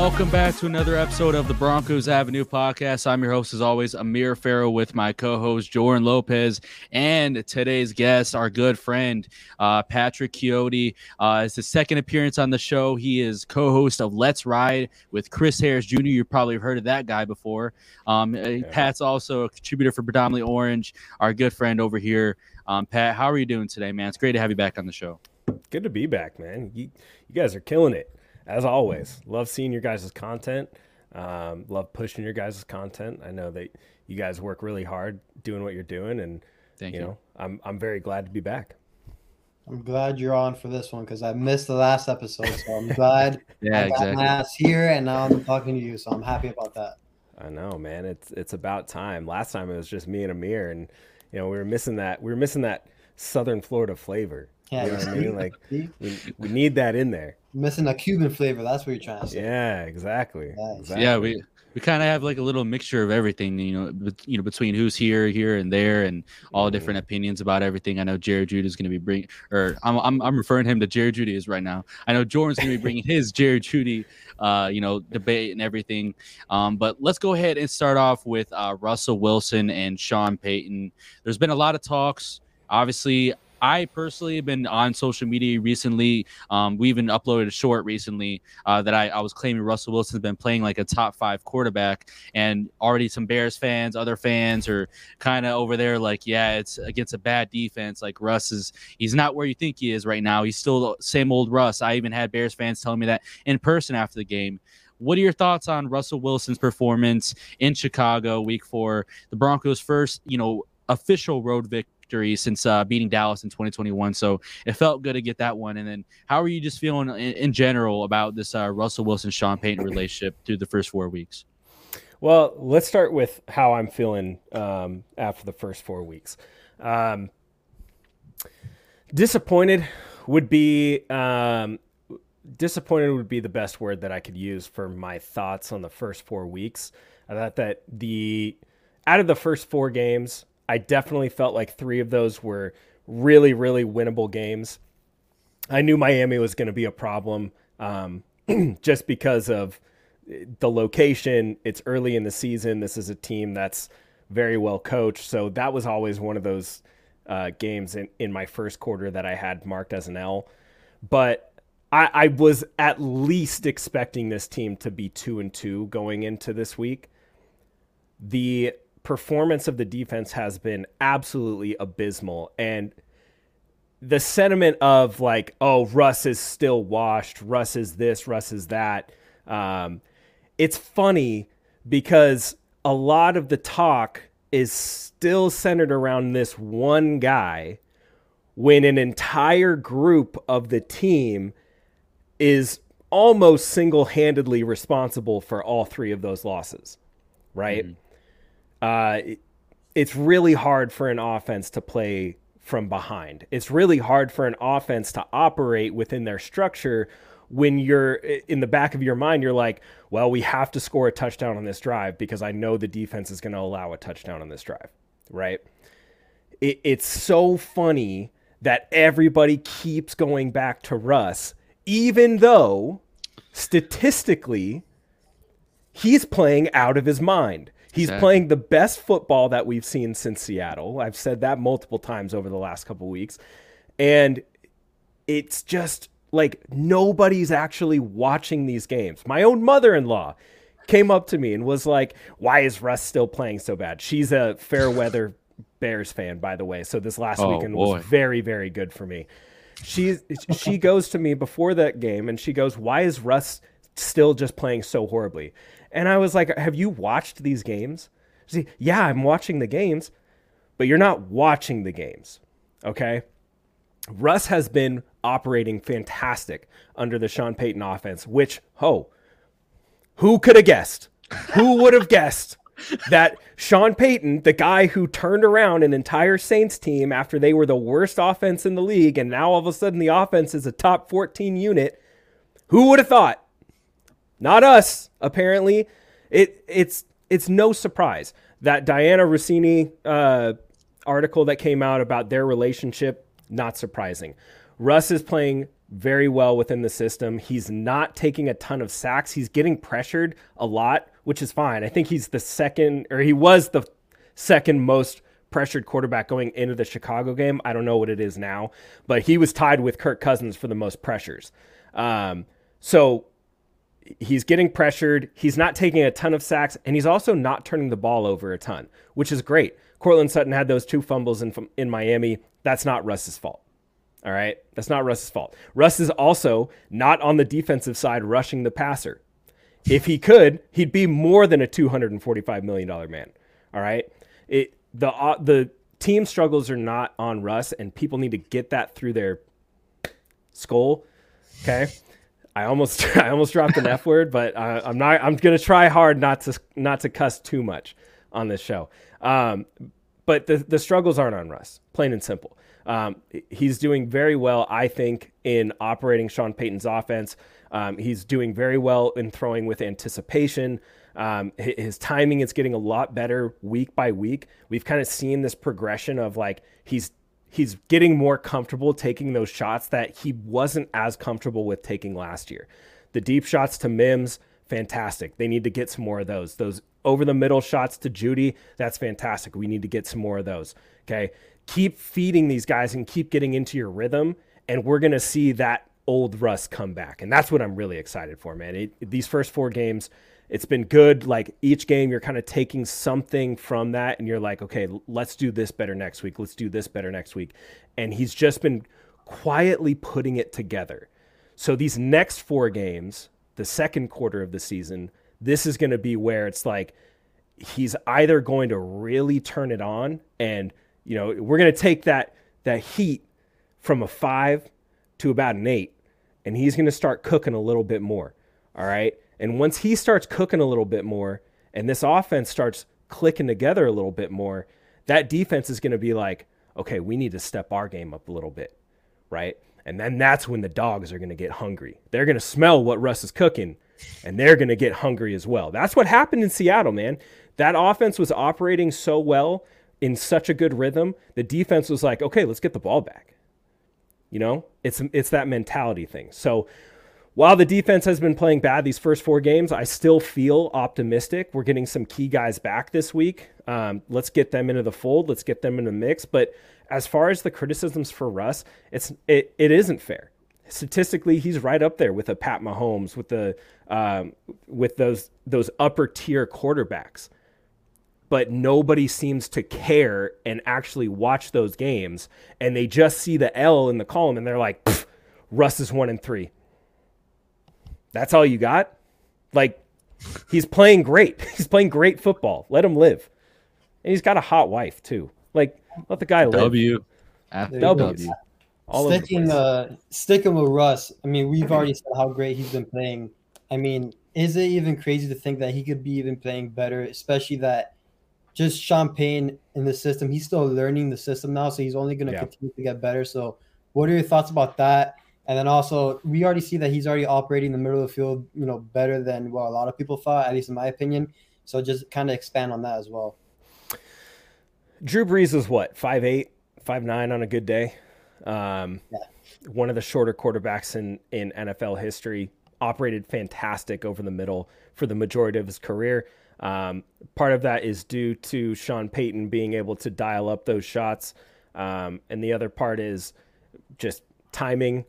Welcome back to another episode of the Broncos Avenue podcast. I'm your host, as always, Amir Farrow, with my co-host Jordan Lopez, and today's guest, our good friend uh, Patrick Chiotti. Uh, it's his second appearance on the show. He is co-host of Let's Ride with Chris Harris Jr. You probably have heard of that guy before. Um, uh, yeah. Pat's also a contributor for Predominantly Orange. Our good friend over here, um, Pat. How are you doing today, man? It's great to have you back on the show. Good to be back, man. You, you guys are killing it as always, love seeing your guys' content. Um, love pushing your guys' content. I know that you guys work really hard doing what you're doing, and Thank you, you know I'm I'm very glad to be back. I'm glad you're on for this one because I missed the last episode, so I'm glad yeah, I got exactly. my ass here, and now I'm talking to you, so I'm happy about that. I know, man. It's it's about time. Last time it was just me and Amir, and you know we were missing that. We were missing that Southern Florida flavor. Yeah, you know what I mean. Like we, we need that in there missing a Cuban flavor. That's what you're trying to say. Yeah, exactly. Yeah, exactly. yeah we we kind of have like a little mixture of everything, you know, be, you know, between who's here, here, and there, and all mm. different opinions about everything. I know Jared Jeudy is going to be bringing, or I'm, I'm, I'm referring him to Jared Jeudy is right now. I know Jordan's going to be bringing his Jared Jeudy, uh, you know, debate and everything. Um, but let's go ahead and start off with uh, Russell Wilson and Sean Payton. There's been a lot of talks. Obviously, I personally have been on social media recently. Um, we even uploaded a short recently uh, that I, I, was claiming Russell Wilson's been playing like a top five quarterback, and already some Bears fans, other fans are kind of over there like, yeah, it's against a bad defense. Like Russ is, he's not where you think he is right now. He's still the same old Russ. I even had Bears fans telling me that in person after the game. What are your thoughts on Russell Wilson's performance in Chicago, Week Four, the Broncos' first, you know, official road victory? Victory since uh, beating Dallas in 2021. So it felt good to get that one. And then how are you just feeling in, in general about this uh, Russell Wilson Sean Payton relationship through the first four weeks? Well, let's start with how I'm feeling um, after the first four weeks. Um, disappointed would be um, disappointed would be the best word that I could use for my thoughts on the first four weeks. I thought that the out of the first four games, I definitely felt like three of those were really, really winnable games. I knew Miami was going to be a problem um, just because of the location. It's early in the season. This is a team that's very well coached. So that was always one of those uh, games in, in my first quarter that I had marked as an L. But I, I was at least expecting this team to be two and two going into this week. The performance of the defense has been absolutely abysmal. And the sentiment of like, oh, Russ is still washed, Russ is this, Russ is that. Um, it's funny because a lot of the talk is still centered around this one guy when an entire group of the team is almost single handedly responsible for all three of those losses, right? Mm-hmm uh, it's really hard for an offense to play from behind. It's really hard for an offense to operate within their structure when you're in the back of your mind, you're like, well, we have to score a touchdown on this drive because I know the defense is going to allow a touchdown on this drive, right? It, it's so funny that everybody keeps going back to Russ, even though statistically he's playing out of his mind. He's exactly. playing the best football that we've seen since Seattle. I've said that multiple times over the last couple weeks. And it's just like nobody's actually watching these games. My own mother in law came up to me and was like, Why is Russ still playing so bad? She's a fair weather Bears fan, by the way. So this last oh, weekend boy. was very, very good for me. She she goes to me before that game and she goes, Why is Russ still just playing so horribly? And I was like, Have you watched these games? See, yeah, I'm watching the games, but you're not watching the games. Okay. Russ has been operating fantastic under the Sean Payton offense, which, oh, who could have guessed? who would have guessed that Sean Payton, the guy who turned around an entire Saints team after they were the worst offense in the league, and now all of a sudden the offense is a top 14 unit, who would have thought? Not us, apparently. It it's it's no surprise that Dianna Russini uh, article that came out about their relationship. Not surprising. Russ is playing very well within the system. He's not taking a ton of sacks. He's getting pressured a lot, which is fine. I think he's the second, or he was the second most pressured quarterback going into the Chicago game. I don't know what it is now, but he was tied with Kirk Cousins for the most pressures. Um, so he's getting pressured. He's not taking a ton of sacks, and he's also not turning the ball over a ton, which is great. Courtland Sutton had those two fumbles in, in Miami. That's not Russ's fault. All right. That's not Russ's fault. Russ is also not on the defensive side rushing the passer. If he could, he'd be more than a $245 million man. All right. It, the, uh, the team struggles are not on Russ, and people need to get that through their skull. Okay. I almost I almost dropped an F word, but uh, I'm not. I'm gonna try hard not to not to cuss too much on this show. Um, but the the struggles aren't on Russ, plain and simple. Um, he's doing very well, I think, in operating Sean Payton's offense. Um, he's doing very well in throwing with anticipation. Um, his timing is getting a lot better week by week. We've kind of seen this progression of like he's he's getting more comfortable taking those shots that he wasn't as comfortable with taking last year. The deep shots to Mims, fantastic. They need to get some more of those. Those over the middle shots to Jeudy, that's fantastic. We need to get some more of those. Okay. Keep feeding these guys and keep getting into your rhythm, and we're going to see that old Russ come back. And that's what I'm really excited for, man. It, these first four games, it's been good. Like each game, you're kind of taking something from that, and you're like, okay, let's do this better next week. Let's do this better next week. And he's just been quietly putting it together. So these next four games, the second quarter of the season, this is going to be where it's like he's either going to really turn it on, and you know we're going to take that that heat from a five to about an eight, and he's going to start cooking a little bit more. All right and once he starts cooking a little bit more and this offense starts clicking together a little bit more, that defense is going to be like, okay, we need to step our game up a little bit, right? And then that's when the dogs are going to get hungry. They're going to smell what Russ is cooking and they're going to get hungry as well. That's what happened in Seattle, man. That offense was operating so well in such a good rhythm. The defense was like, okay, let's get the ball back. You know, it's it's that mentality thing. So while the defense has been playing bad these first four games, I still feel optimistic. We're getting some key guys back this week. Um, let's get them into the fold. Let's get them in the mix. But as far as the criticisms for Russ, it's it, it isn't fair. Statistically, he's right up there with a Pat Mahomes, with the um, with those those upper tier quarterbacks. But nobody seems to care and actually watch those games, and they just see the L in the column, and they're like, "Russ is one and three that's all you got? Like, he's playing great. He's playing great football. Let him live. And he's got a hot wife, too. Like, let the guy live. W. W. All of sticking, uh, sticking with Russ, I mean, we've already said how great he's been playing. I mean, is it even crazy to think that he could be even playing better, especially that just Sean Payton in the system, he's still learning the system now, so he's only going to yeah. continue to get better. So, what are your thoughts about that? And then also, we already see that he's already operating the middle of the field, you know, better than what a lot of people thought, at least in my opinion. So just kind of expand on that as well. Drew Brees is what five eight, five nine on a good day. Um, yeah. One of the shorter quarterbacks in in NFL history. Operated fantastic over the middle for the majority of his career. Um, part of that is due to Sean Payton being able to dial up those shots, um, and the other part is just timing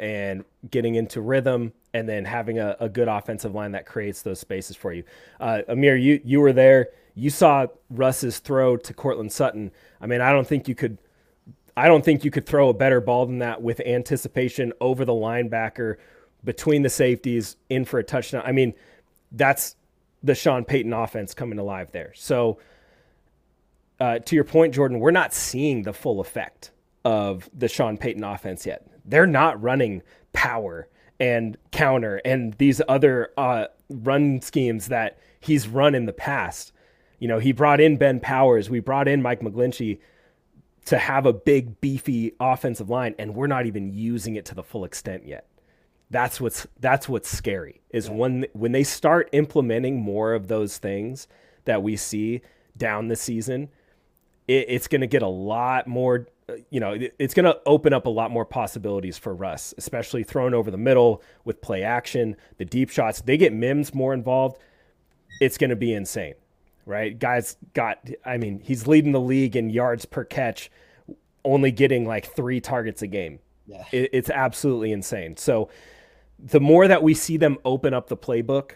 and getting into rhythm and then having a, a, good offensive line that creates those spaces for you. Uh, Amir, you you were there. You saw Russ's throw to Courtland Sutton. I mean, I don't think you could. I don't think you could throw a better ball than that with anticipation over the linebacker, between the safeties, in for a touchdown. I mean, that's the Sean Payton offense coming alive there. So, uh, to your point, Jordan, we're not seeing the full effect of the Sean Payton offense yet they're not running power and counter and these other uh, run schemes that he's run in the past. You know, he brought in Ben Powers, we brought in Mike McGlinchey to have a big beefy offensive line and we're not even using it to the full extent yet. That's what's that's what's scary is when when they start implementing more of those things that we see down the season, it, it's going to get a lot more you know, it's going to open up a lot more possibilities for Russ, especially thrown over the middle with play action, the deep shots. They get Mims more involved. It's going to be insane, right? Guys got, I mean, he's leading the league in yards per catch, only getting like three targets a game. Yeah. It, it's absolutely insane. So the more that we see them open up the playbook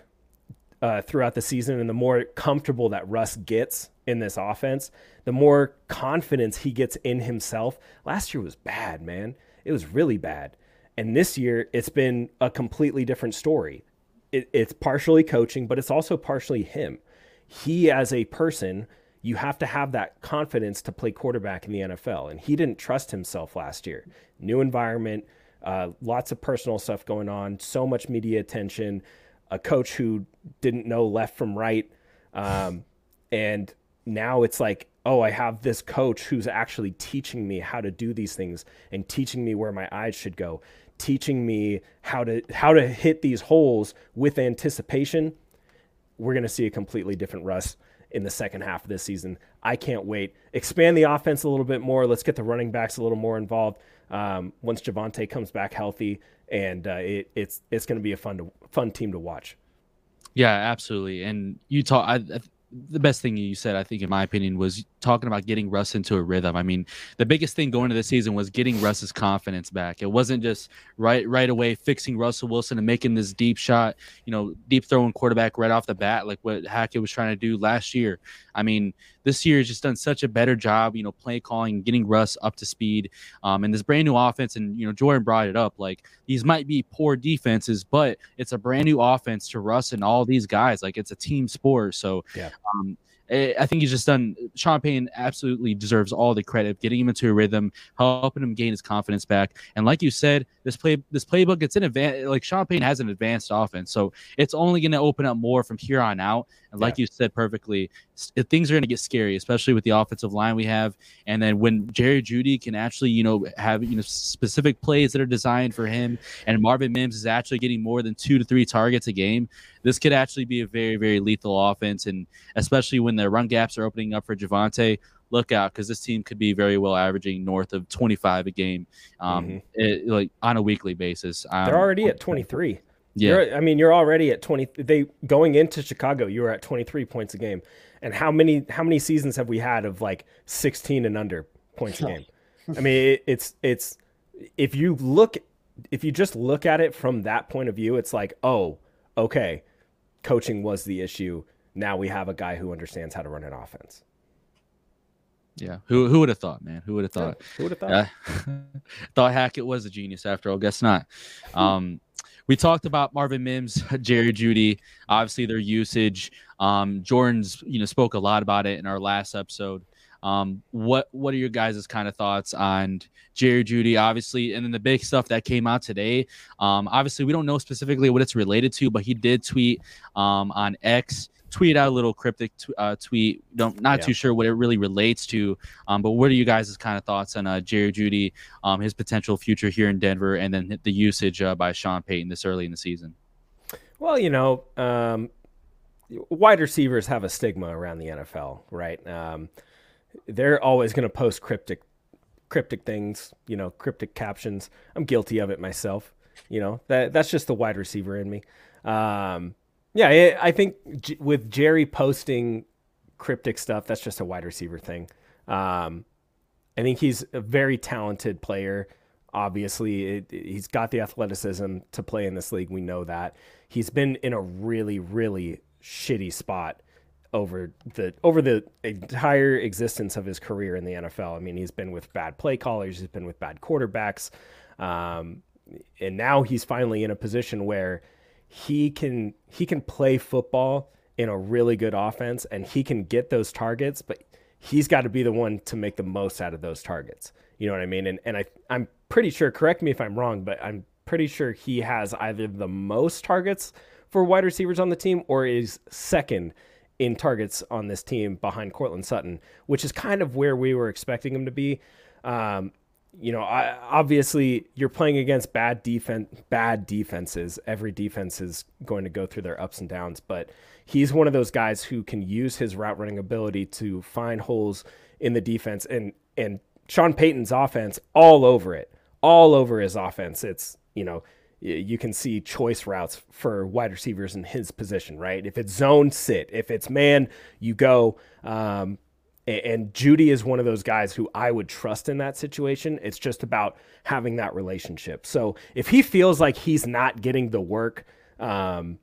uh, throughout the season and the more comfortable that Russ gets in this offense, the more confidence he gets in himself. Last year was bad, man. It was really bad. And this year, it's been a completely different story. It, it's partially coaching, but it's also partially him. He, as a person, you have to have that confidence to play quarterback in the NFL. And he didn't trust himself last year. New environment, uh, lots of personal stuff going on, so much media attention, a coach who didn't know left from right. Um, and now it's like, oh, I have this coach who's actually teaching me how to do these things and teaching me where my eyes should go, teaching me how to how to hit these holes with anticipation. We're going to see a completely different Russ in the second half of this season. I can't wait. Expand the offense a little bit more. Let's get the running backs a little more involved um, once Javonte comes back healthy, and uh, it, it's it's going to be a fun to, fun team to watch. Yeah, absolutely. And talk. I, the best thing you said, I think, in my opinion, was talking about getting Russ into a rhythm. I mean, the biggest thing going into the season was getting Russ's confidence back. It wasn't just right right away fixing Russell Wilson and making this deep shot, you know, deep throwing quarterback right off the bat, like what Hackett was trying to do last year. I mean, this year has just done such a better job, you know, play calling, getting Russ up to speed, um, and this brand new offense. And you know, Jordan brought it up. Like these might be poor defenses, but it's a brand new offense to Russ and all these guys. Like it's a team sport. So, yeah. Um, I think he's just done. Sean Payton absolutely deserves all the credit, getting him into a rhythm, helping him gain his confidence back. And like you said, this play, this playbook, it's an advanced. Like Sean Payton has an advanced offense, so it's only going to open up more from here on out. And like yeah. you said perfectly, things are going to get scary, especially with the offensive line we have. And then when Jerry Jeudy can actually, you know, have you know specific plays that are designed for him, and Marvin Mims is actually getting more than two to three targets a game, this could actually be a very, very lethal offense. And especially when the run gaps are opening up for Javonte, look out because this team could be very well averaging north of 25 a game, um, mm-hmm. it, like on a weekly basis. Um, They're already at 23. Yeah, you're, I mean, you're already at 20. They going into Chicago, you were at 23 points a game. And how many how many seasons have we had of like 16 and under points a game? I mean, it, it's it's if you look if you just look at it from that point of view, it's like, oh, okay, coaching was the issue. Now we have a guy who understands how to run an offense. Yeah, who who would have thought, man? Who would have thought? Yeah, who would have thought? Uh, thought Hackett was a genius after all. Guess not. Um, we talked about Marvin Mims, Jerry Jeudy, obviously their usage. Um, Jordan's, you know, spoke a lot about it in our last episode. Um, what what are your guys' kind of thoughts on Jerry Jeudy, obviously, and then the big stuff that came out today? Um, obviously, we don't know specifically what it's related to, but he did tweet um, on X tweet out a little cryptic t- uh, tweet. Don't not yeah. too sure what it really relates to. Um, but what are you guys' kind of thoughts on uh, Jerry Jeudy, um, his potential future here in Denver, and then the usage uh, by Sean Payton this early in the season? Well, you know, um, wide receivers have a stigma around the NFL, right? Um, they're always going to post cryptic, cryptic things, you know, cryptic captions. I'm guilty of it myself. You know, that that's just the wide receiver in me. Um, yeah, I think with Jerry posting cryptic stuff, that's just a wide receiver thing. Um, I think he's a very talented player. Obviously, it, he's got the athleticism to play in this league. We know that. He's been in a really, really shitty spot over the over the entire existence of his career in the NFL. I mean, he's been with bad play callers, he's been with bad quarterbacks, um, and now he's finally in a position where he can he can play football in a really good offense and he can get those targets, but he's got to be the one to make the most out of those targets. You know what I mean? And and I I'm pretty sure. Correct me if I'm wrong, but I'm pretty sure he has either the most targets for wide receivers on the team or is second in targets on this team behind Courtland Sutton, which is kind of where we were expecting him to be. Um, you know, I, obviously you're playing against bad defense, bad defenses. Every defense is going to go through their ups and downs, but he's one of those guys who can use his route running ability to find holes in the defense and and Sean Payton's offense all over it, all over his offense. It's you know you can see choice routes for wide receivers in his position, right? If it's zone, sit. If it's man, you go. Um, and Jeudy is one of those guys who I would trust in that situation. It's just about having that relationship. So if he feels like he's not getting the work um,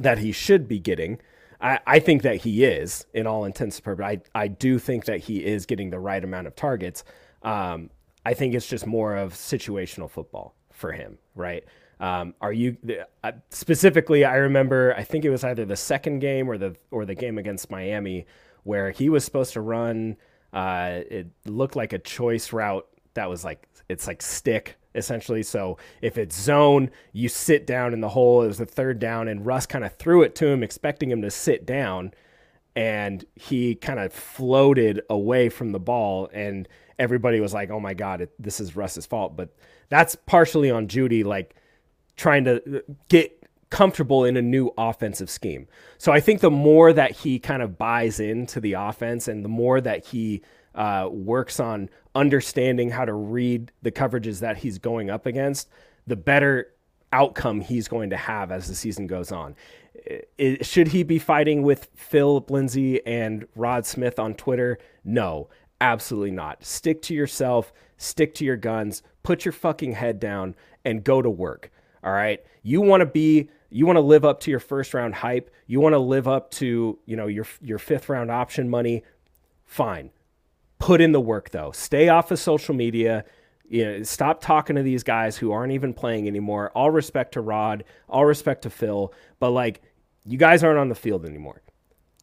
that he should be getting, I, I, think that he is in all intents and purposes. I, I do think that he is getting the right amount of targets. Um, I think it's just more of situational football for him, right? Um, are you uh, specifically? I remember. I think it was either the second game or the or the game against Miami where he was supposed to run. Uh, it looked like a choice route that was like it's like stick essentially. So if it's zone, you sit down in the hole. It was the third down, and Russ kind of threw it to him, expecting him to sit down, and he kind of floated away from the ball, and everybody was like, "Oh my God, it, this is Russ's fault." But that's partially on Jeudy, like trying to get comfortable in a new offensive scheme. So I think the more that he kind of buys into the offense and the more that he uh, works on understanding how to read the coverages that he's going up against, the better outcome he's going to have as the season goes on. It, should he be fighting with Phil Lindsay and Rod Smith on Twitter? No, absolutely not. Stick to yourself, stick to your guns, put your fucking head down, and go to work. All right. You want to be you want to live up to your first round hype, you want to live up to, you know, your your fifth round option money, fine. Put in the work though. Stay off of social media. You know, stop talking to these guys who aren't even playing anymore. All respect to Rod, all respect to Phil, but like you guys aren't on the field anymore.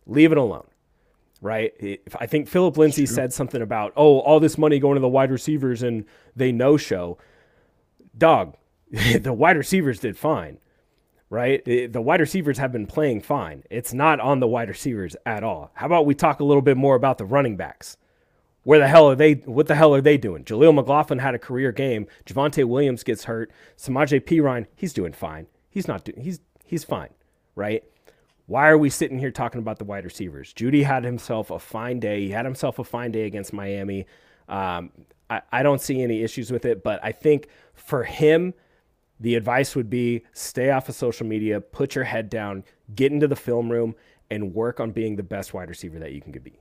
Leave it alone. Right? I think Phillip Lindsay said something about, "Oh, all this money going to the wide receivers and they no show." Dog, the wide receivers did fine right? The wide receivers have been playing fine. It's not on the wide receivers at all. How about we talk a little bit more about the running backs? Where the hell are they? What the hell are they doing? Jaleel McLaughlin had a career game. Javonte Williams gets hurt. Samaje Perine, he's doing fine. He's not doing. He's he's fine, right? Why are we sitting here talking about the wide receivers? Jeudy had himself a fine day. He had himself a fine day against Miami. Um, I, I don't see any issues with it, but I think for him the advice would be stay off of social media, put your head down, get into the film room, and work on being the best wide receiver that you can be.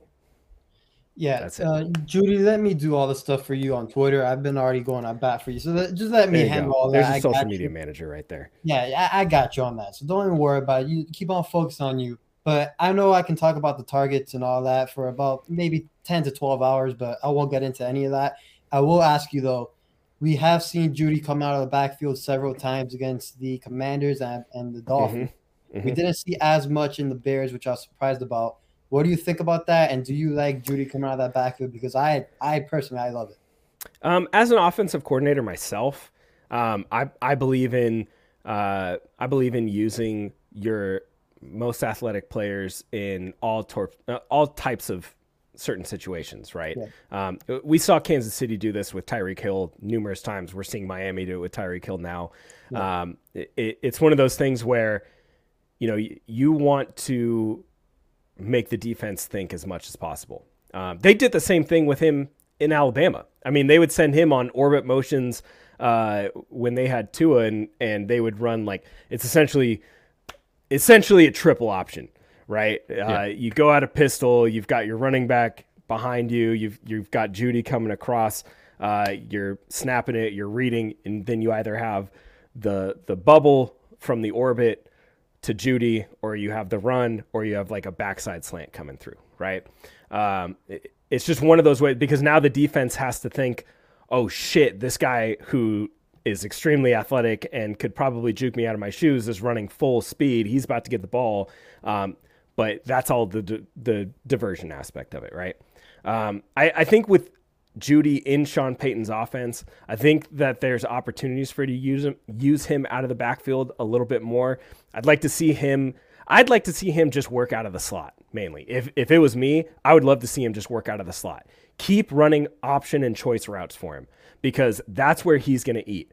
Yeah, uh, Jeudy, let me do all the stuff for you on Twitter. I've been already going on bat for you, so that, just let me handle go. all There's that. There's a social media you. manager right there. Yeah, I, I, got you on that, so don't even worry about it. You keep on focusing on you. But I know I can talk about the targets and all that for about maybe ten to twelve hours, but I won't get into any of that. I will ask you though we have seen Jeudy come out of the backfield several times against the Commanders and, and the Dolphins. Mm-hmm. Mm-hmm. We didn't see as much in the Bears, which I was surprised about. What do you think about that? And do you like Jeudy coming out of that backfield? Because I, I personally, I love it. Um, as an offensive coordinator myself, um, I, I believe in, uh, I believe in using your most athletic players in all tor- uh, all types of certain situations, right? Yeah. Um, we saw Kansas City do this with Tyreek Hill numerous times. We're seeing Miami do it with Tyreek Hill now. Yeah. Um, it, it's one of those things where, you know, you, you, want to make the defense think as much as possible. Um, they did the same thing with him in Alabama. I mean, they would send him on orbit motions uh, when they had Tua, and and they would run like it's essentially essentially a triple option right? Yeah. Uh, you go out a pistol, you've got your running back behind you, you've you've got Jeudy coming across, uh, you're snapping it, you're reading, and then you either have the the bubble from the orbit to Jeudy, or you have the run, or you have like a backside slant coming through, right? Um, it, it's just one of those ways because now the defense has to think, oh shit, this guy who is extremely athletic and could probably juke me out of my shoes is running full speed. He's about to get the ball. Um, but that's all the the diversion aspect of it, right? Um, I, I think with Jeudy in Sean Payton's offense, I think that there's opportunities for you to use him use him out of the backfield a little bit more. I'd like to see him. I'd like to see him just work out of the slot mainly. If if it was me, I would love to see him just work out of the slot. Keep running option and choice routes for him because that's where he's going to eat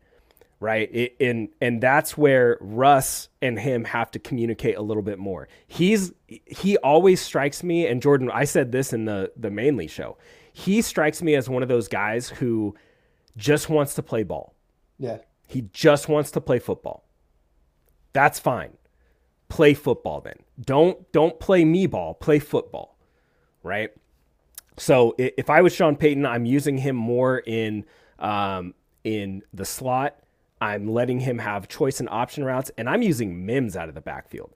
right? It, and and that's where Russ and him have to communicate a little bit more. He's he always strikes me, and Jordan, I said this in the the mainly show. He strikes me as one of those guys who just wants to play ball. Yeah. He just wants to play football. That's fine. Play football then. Don't don't play me ball, play football. Right? So if I was Sean Payton, I'm using him more in um, in the slot. I'm letting him have choice and option routes, and I'm using Mims out of the backfield.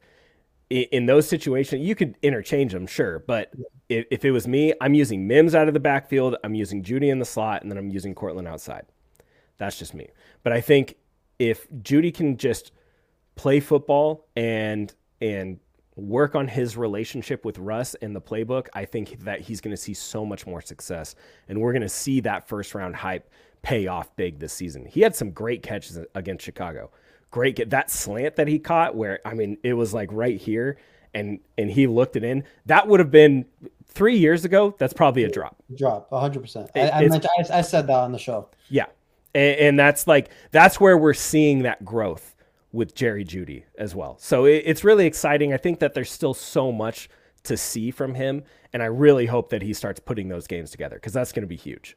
In, those situations, you could interchange them, sure, but if, if, it was me, I'm using Mims out of the backfield, I'm using Jeudy in the slot, and then I'm using Courtland outside. That's just me. But I think if Jeudy can just play football and and work on his relationship with Russ in the playbook, I think that he's going to see so much more success. And we're going to see that first round hype pay off big this season. He had some great catches against Chicago. Great get that slant that he caught where I mean it was like right here and and he looked it in. That would have been 3 years ago, that's probably a drop. Drop 100%. I, I, meant, I, I said that on the show. Yeah. And, and that's like that's where we're seeing that growth with Jerry Jeudy as well. So it, it's really exciting. I think that there's still so much to see from him, and I really hope that he starts putting those games together because that's going to be huge.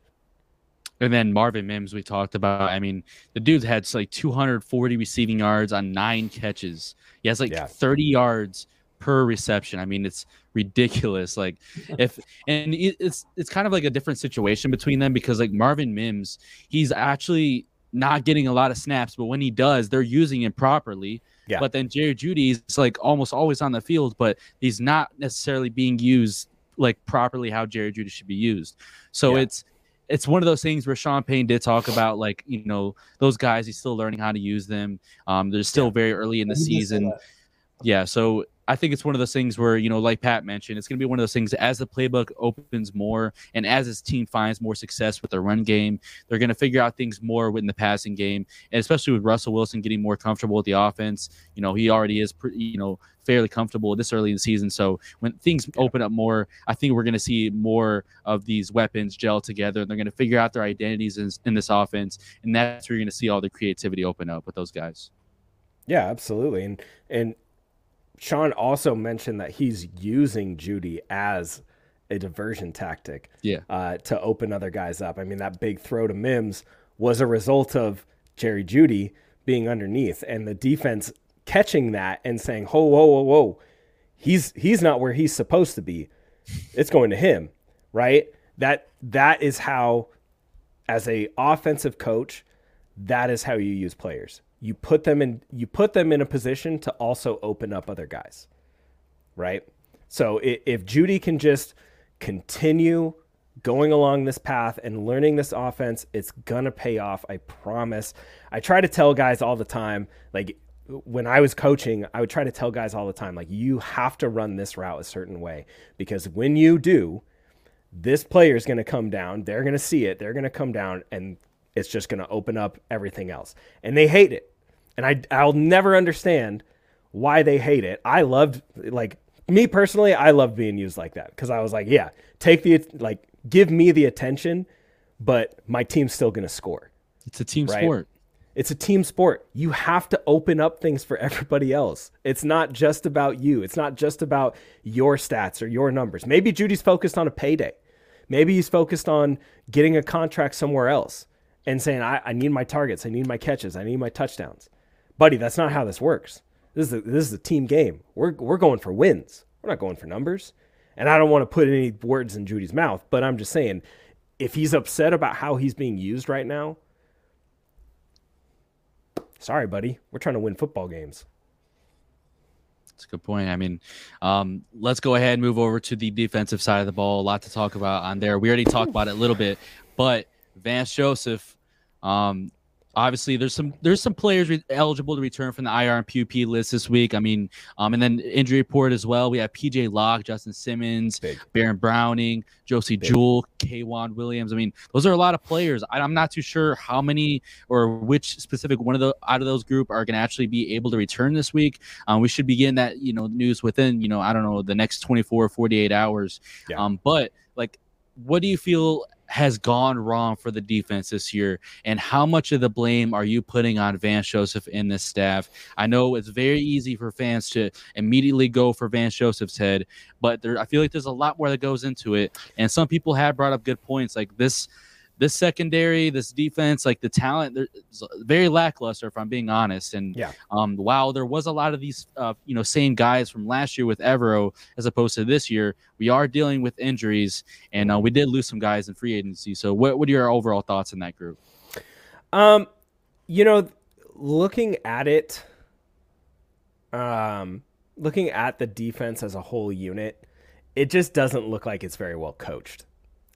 And then Marvin Mims, we talked about. I mean, the dude's had like 240 receiving yards on nine catches. He has like yeah. 30 yards per reception. I mean, it's ridiculous. Like, if and it's it's kind of like a different situation between them because like Marvin Mims, he's actually not getting a lot of snaps, but when he does, they're using him properly. Yeah. But then Jerry Jeudy is like almost always on the field, but he's not necessarily being used like properly how Jerry Jeudy should be used. So yeah. it's it's one of those things where Sean Payne did talk about like you know those guys he's still learning how to use them. Um, they're still yeah. very early in the season. Yeah, so I think it's one of those things where, you know, like Pat mentioned, it's going to be one of those things as the playbook opens more and as his team finds more success with the run game, they're going to figure out things more in the passing game. And especially with Russell Wilson getting more comfortable with the offense, you know, he already is, pretty, you know, fairly comfortable this early in the season. So when things open up more, I think we're going to see more of these weapons gel together. And They're going to figure out their identities in, in this offense. And that's where you're going to see all the creativity open up with those guys. Yeah, absolutely. And, and, Sean also mentioned that he's using Jeudy as a diversion tactic. Yeah. Uh, to open other guys up. I mean, that big throw to Mims was a result of Jerry Jeudy being underneath and the defense catching that and saying, "Whoa, whoa, whoa, whoa, he's he's not where he's supposed to be. It's going to him." Right. That that is how, as a offensive coach, that is how you use players you put them in you put them in a position to also open up other guys right so if Jeudy can just continue going along this path and learning this offense it's gonna pay off i promise i try to tell guys all the time like when i was coaching i would try to tell guys all the time like you have to run this route a certain way because when you do this player is going to come down they're going to see it they're going to come down and it's just going to open up everything else. And they hate it. And I, I'll never understand why they hate it. I loved, like, me personally, I loved being used like that because I was like, yeah, take the, like, give me the attention, but my team's still going to score. It's a team right? sport. It's a team sport. You have to open up things for everybody else. It's not just about you. It's not just about your stats or your numbers. Maybe Jeudy's focused on a payday. Maybe he's focused on getting a contract somewhere else and saying, I, I need my targets, I need my catches, I need my touchdowns. Buddy, that's not how this works. This is a, this is a team game. We're, we're going for wins. We're not going for numbers. And I don't want to put any words in Jeudy's mouth, but I'm just saying, if he's upset about how he's being used right now, sorry, buddy. We're trying to win football games. That's a good point. I mean, um, let's go ahead and move over to the defensive side of the ball. A lot to talk about on there. We already talked about it a little bit, but Vance Joseph um, obviously there's some there's some players re- eligible to return from the IR and PUP list this week. I mean, um, and then injury report as well. We have PJ Locke, Justin Simmons, Big. Baron Browning, Josey Big. Jewell, K'Waun Williams. I mean, those are a lot of players. I, am not too sure how many or which specific one of the out of those group are going to actually be able to return this week. Um, we should be getting that you know news within you know I don't know the next 24 48 hours. Yeah. Um, but like, what do you feel? Has gone wrong for the defense this year, and how much of the blame are you putting on Vance Joseph and this staff? I know it's very easy for fans to immediately go for Vance Joseph's head, but there, I feel like there's a lot more that goes into it. And some people have brought up good points, like this this secondary, this defense, like the talent, very lackluster if I'm being honest. And yeah, um, while there was a lot of these, uh, you know, same guys from last year with Evero as opposed to this year, we are dealing with injuries, and uh, we did lose some guys in free agency. So, what what are your overall thoughts in that group? Um, you know, looking at it, um, looking at the defense as a whole unit, it just doesn't look like it's very well coached.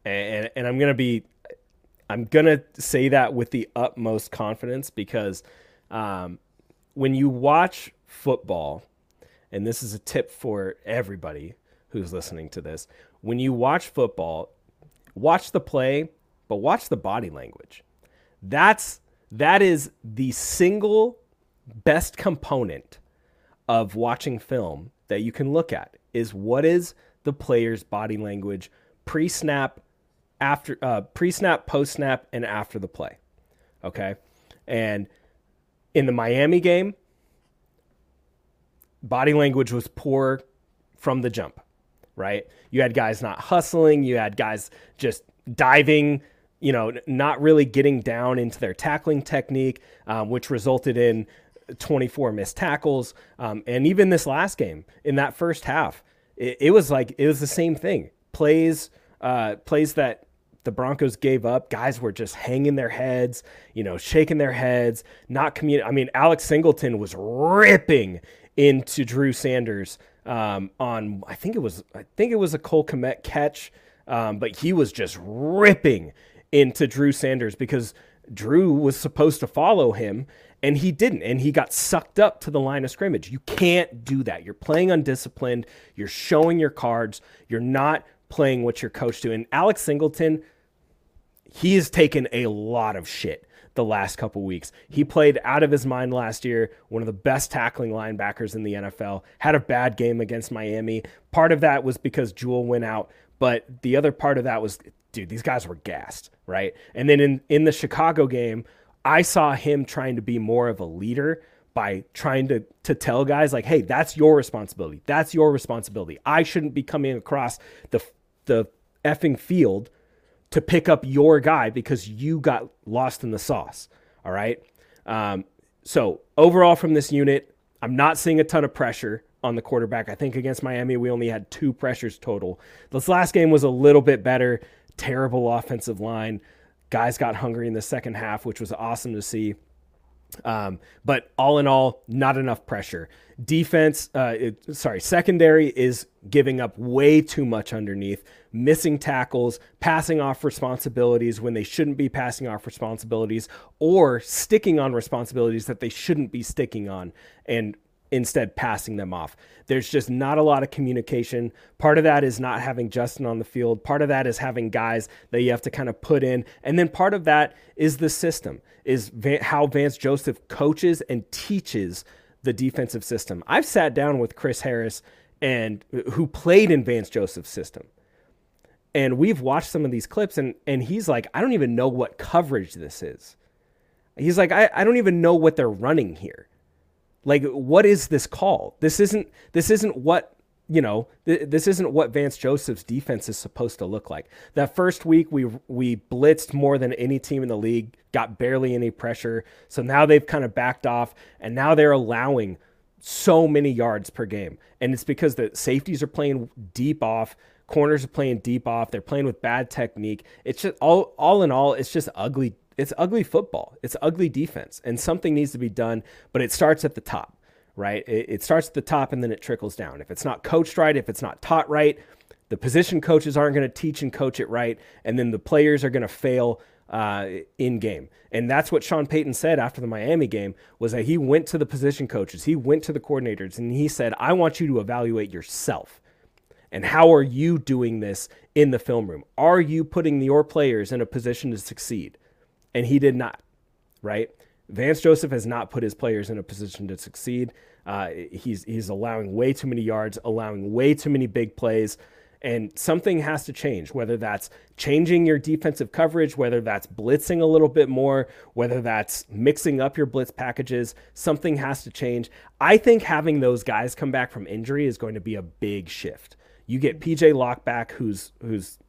And, and I'm gonna be I'm to say that with the utmost confidence because um, when you watch football, and this is a tip for everybody who's listening to this, when you watch football, watch the play, but watch the body language. That's that is the single best component of watching film that you can look at is what is the player's body language pre-snap after uh, pre-snap, post-snap, and after the play. Okay, and in the Miami game, body language was poor from the jump. Right, you had guys not hustling, you had guys just diving. You know, not really getting down into their tackling technique, um, which resulted in 24 missed tackles. Um, and even this last game, in that first half, it, it was like it was the same thing. Plays, uh, plays that the Broncos gave up, guys were just hanging their heads, you know, shaking their heads, not communicate. I mean, Alex Singleton was ripping into Drew Sanders um, on, I think it was, I think it was a Cole Kmet catch, um, but he was just ripping into Drew Sanders because Drew was supposed to follow him and he didn't and he got sucked up to the line of scrimmage. You can't do that. You're playing undisciplined, you're showing your cards, you're not playing what you're coached to. And Alex Singleton he has taken a lot of shit the last couple weeks. He played out of his mind last year, one of the best tackling linebackers in the NFL. Had a bad game against Miami. Part of that was because Jewell went out, but the other part of that was dude, these guys were gassed, right? And then in in the Chicago game, I saw him trying to be more of a leader by trying to to tell guys like, "Hey, that's your responsibility. That's your responsibility. I shouldn't be coming across the the effing field to pick up your guy because you got lost in the sauce. All right. Um, so overall, from this unit, I'm not seeing a ton of pressure on the quarterback. I think against Miami, we only had two pressures total. This last game was a little bit better. Terrible offensive line. Guys got hungry in the second half, which was awesome to see. Um, but all in all, not enough pressure. Defense, uh, it, sorry, secondary is giving up way too much underneath, missing tackles, passing off responsibilities when they shouldn't be passing off responsibilities, or sticking on responsibilities that they shouldn't be sticking on, and instead passing them off. There's just not a lot of communication. Part of that is not having Justin on the field. Part of that is having guys that you have to kind of put in. And then part of that is the system, is how Vance Joseph coaches and teaches the defensive system. I've sat down with Chris Harris and who played in Vance Joseph's system. And we've watched some of these clips and and he's like, I don't even know what coverage this is. He's like, I, I don't even know what they're running here. Like, what is this call? This isn't this isn't what you know. Th- this isn't what Vance Joseph's defense is supposed to look like. That first week, we we blitzed more than any team in the league, got barely any pressure. So now they've kind of backed off, and now they're allowing so many yards per game, and it's because the safeties are playing deep off. Corners are playing deep off. They're playing with bad technique. It's just all all in all, it's just ugly it's ugly football. It's ugly defense, and something needs to be done. But it starts at the top, right? It, it, starts at the top, and then it trickles down. If it's not coached right, if it's not taught right, the position coaches aren't going to teach and coach it right, and then the players are going to fail uh, in game. And that's what Sean Payton said after the Miami game was that he went to the position coaches, he went to the coordinators, and he said, "I want you to evaluate yourself." And how are you doing this in the film room? Are you putting your players in a position to succeed? And he did not, right? Vance Joseph has not put his players in a position to succeed. Uh, he's he's allowing way too many yards, allowing way too many big plays, And something has to change, whether that's changing your defensive coverage, whether that's blitzing a little bit more, whether that's mixing up your blitz packages. Something has to change. I think having those guys come back from injury is going to be a big shift. You get PJ Locke back, who's who's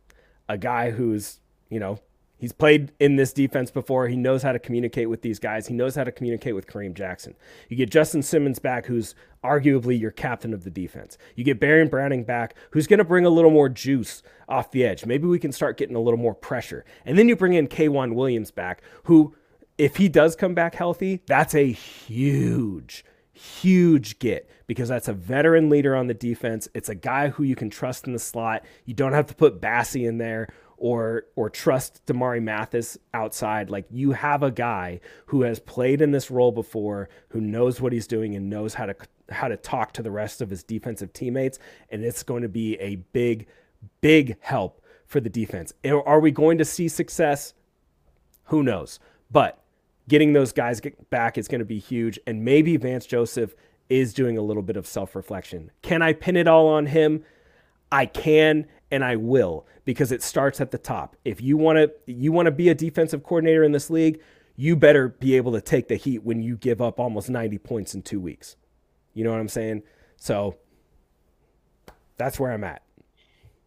a guy who's you know He's played in this defense before. He knows how to communicate with these guys. He knows how to communicate with Kareem Jackson. You get Justin Simmons back, who's arguably your captain of the defense. You get Baron Browning back, who's going to bring a little more juice off the edge. Maybe we can start getting a little more pressure. And then you bring in K'Waun Williams back, who, if he does come back healthy, that's a huge, huge get because that's a veteran leader on the defense. It's a guy who you can trust in the slot. You don't have to put Bassey in there or or trust Damari Mathis outside. Like you have a guy who has played in this role before, who knows what he's doing and knows how to how to talk to the rest of his defensive teammates, and it's going to be a big, big help for the defense. Are we going to see success? Who knows? But getting those guys back is going to be huge, and maybe Vance Joseph is doing a little bit of self reflection. Can I pin it all on him? I can and I will because it starts at the top. If you want to you want to be a defensive coordinator in this league, you better be able to take the heat when you give up almost 90 points in 2 weeks. You know what I'm saying? So that's where I'm at.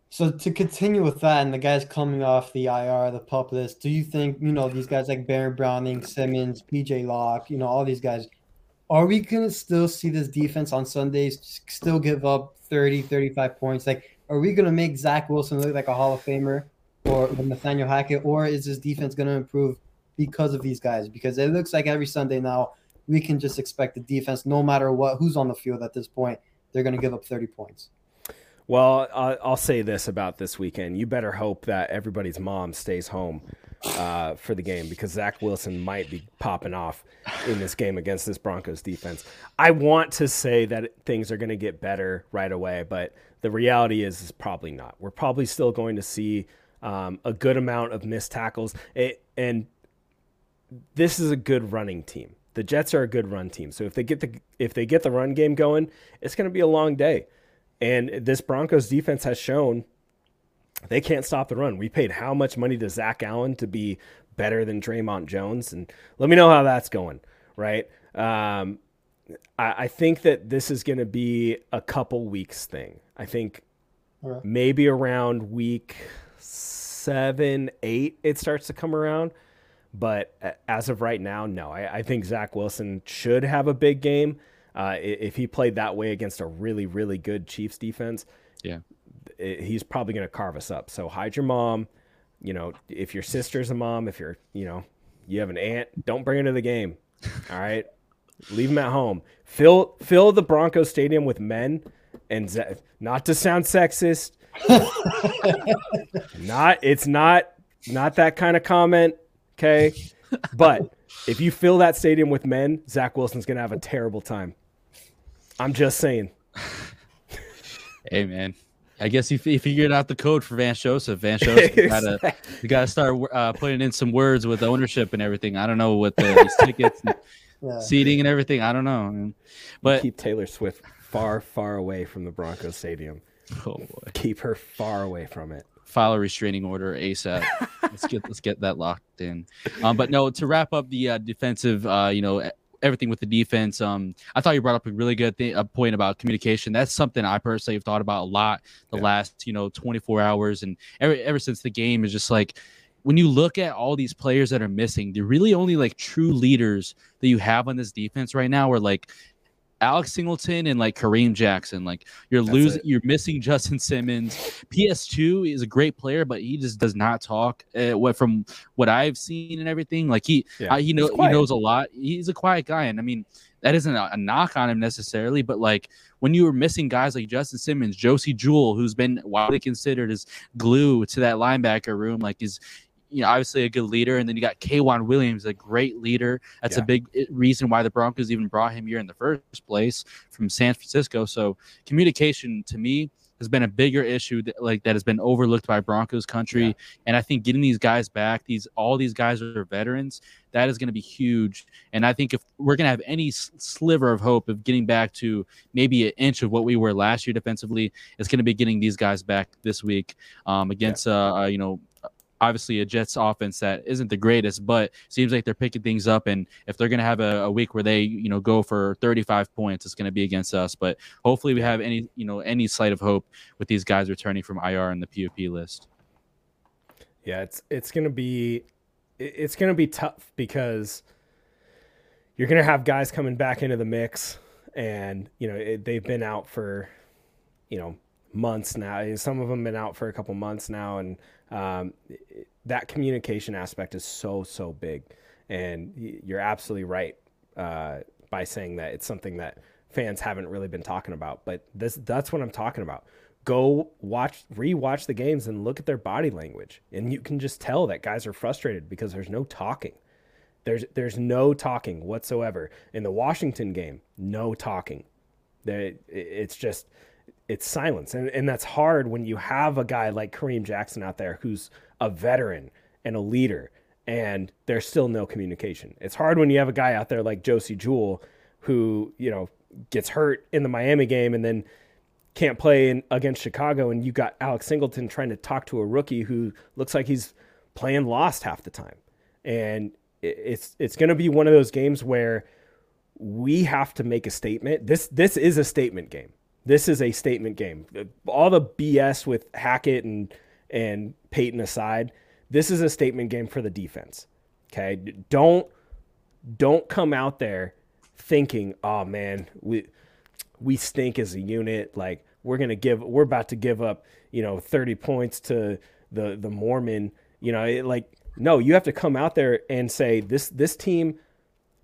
So to continue with that, and the guys coming off the IR, the pup list, do you think you know these guys like Baron Browning, Simmons, PJ Locke, you know all these guys? Are we gonna still see this defense on Sundays still give up 30, 35 points? Like are we going to make Zach Wilson look like a Hall of Famer or Nathaniel Hackett, or is this defense going to improve because of these guys? Because it looks like every Sunday now we can just expect the defense, no matter what, who's on the field at this point, they're going to give up 30 points. Well, I'll say this about this weekend. You better hope that everybody's mom stays home uh, for the game because Zach Wilson might be popping off in this game against this Broncos defense. I want to say that things are going to get better right away, but – the reality is, is probably not. We're probably still going to see um, a good amount of missed tackles. It, and this is a good running team. The Jets are a good run team. So if they get the if they get the run game going, it's going to be a long day. And this Broncos defense has shown they can't stop the run. We paid how much money to Zach Allen to be better than Dre'Mont Jones, and let me know how that's going. Right? Um, I, I think that this is going to be a couple weeks thing. I think right. maybe around week seven, eight, it starts to come around. But as of right now, no. I, I think Zach Wilson should have a big game. Uh, if he played that way against a really, really good Chiefs defense, yeah, it, he's probably going to carve us up. So hide your mom. You know, if your sister's a mom, if you're, you know, you have an aunt, don't bring her to the game. All right. Leave them at home. Fill fill the Broncos stadium with men, and ze- not to sound sexist. not it's not not that kind of comment. Okay, but if you fill that stadium with men, Zach Wilson's gonna have a terrible time. I'm just saying. hey man, I guess you, you figured out the code for Van Joseph. Vance Joseph gotta you gotta start uh, putting in some words with ownership and everything. I don't know what the, these tickets. And, yeah. seating and everything. I don't know, but keep Taylor Swift far, far away from the Broncos stadium. Oh boy, keep her far away from it. File a restraining order ASAP. let's get let's get that locked in. Um, but no, to wrap up the uh, defensive, uh, you know, everything with the defense. Um, I thought you brought up a really good thing, a point about communication. That's something I personally have thought about a lot the yeah. last, you know, 24 hours and ever ever since the game is just like when you look at all these players that are missing, they're really only like true leaders that you have on this defense right now are like Alex Singleton and like Kareem Jackson. Like you're That's losing, it. you're missing Justin Simmons. PS2 is a great player, but he just does not talk. Uh, what from what I've seen and everything, like he yeah. uh, he knows he knows a lot. He's a quiet guy, and I mean that isn't a, a, knock on him necessarily, but like when you were missing guys like Justin Simmons, Josey Jewell, who's been widely considered as glue to that linebacker room, like is you know, obviously a good leader. And then you got K'Waun Williams, a great leader. That's yeah. a big eh, reason why the Broncos even brought him here in the first place from San Francisco. So communication to me has been a bigger issue that, like that has been overlooked by Broncos country. Yeah. And I think getting these guys back, these all these guys are veterans, that is going to be huge. And I think if we're going to have any sliver of hope of getting back to maybe an inch of what we were last year defensively, it's going to be getting these guys back this week um, against yeah. uh, uh, you know obviously a Jets offense that isn't the greatest, but seems like they're picking things up. And if they're going to have a, a, week where they, you know, go for 35 points, it's going to be against us. But hopefully we have any, you know, any slight of hope with these guys returning from IR and the PUP list. Yeah, it's it's going to be it's going to be tough because you're going to have guys coming back into the mix, and you know it, they've been out for, you know, months now. Some of them been out for a couple months now, and um, that communication aspect is so so big. And you're absolutely right uh, by saying that it's something that fans haven't really been talking about. But this that's what I'm talking about. Go watch, rewatch the games and look at their body language, and you can just tell that guys are frustrated because there's no talking. There's there's no talking whatsoever in the Washington game. No talking. It's just it's silence. And, and that's hard when you have a guy like Kareem Jackson out there who's a veteran and a leader and there's still no communication. It's hard when you have a guy out there like Josey Jewell who, you know, gets hurt in the Miami game and then can't play in, against Chicago and you got Alex Singleton trying to talk to a rookie who looks like he's playing lost half the time. And it's it's going to be one of those games where we have to make a statement. This this is a statement game. This is a statement game. All the BS with Hackett and and Payton aside, this is a statement game for the defense. Okay, don't don't come out there thinking, "Oh man, we we stink as a unit. Like we're gonna give, we're about to give up, you know, thirty points to the the Mormon. You know, it, like no, you have to come out there and say this this team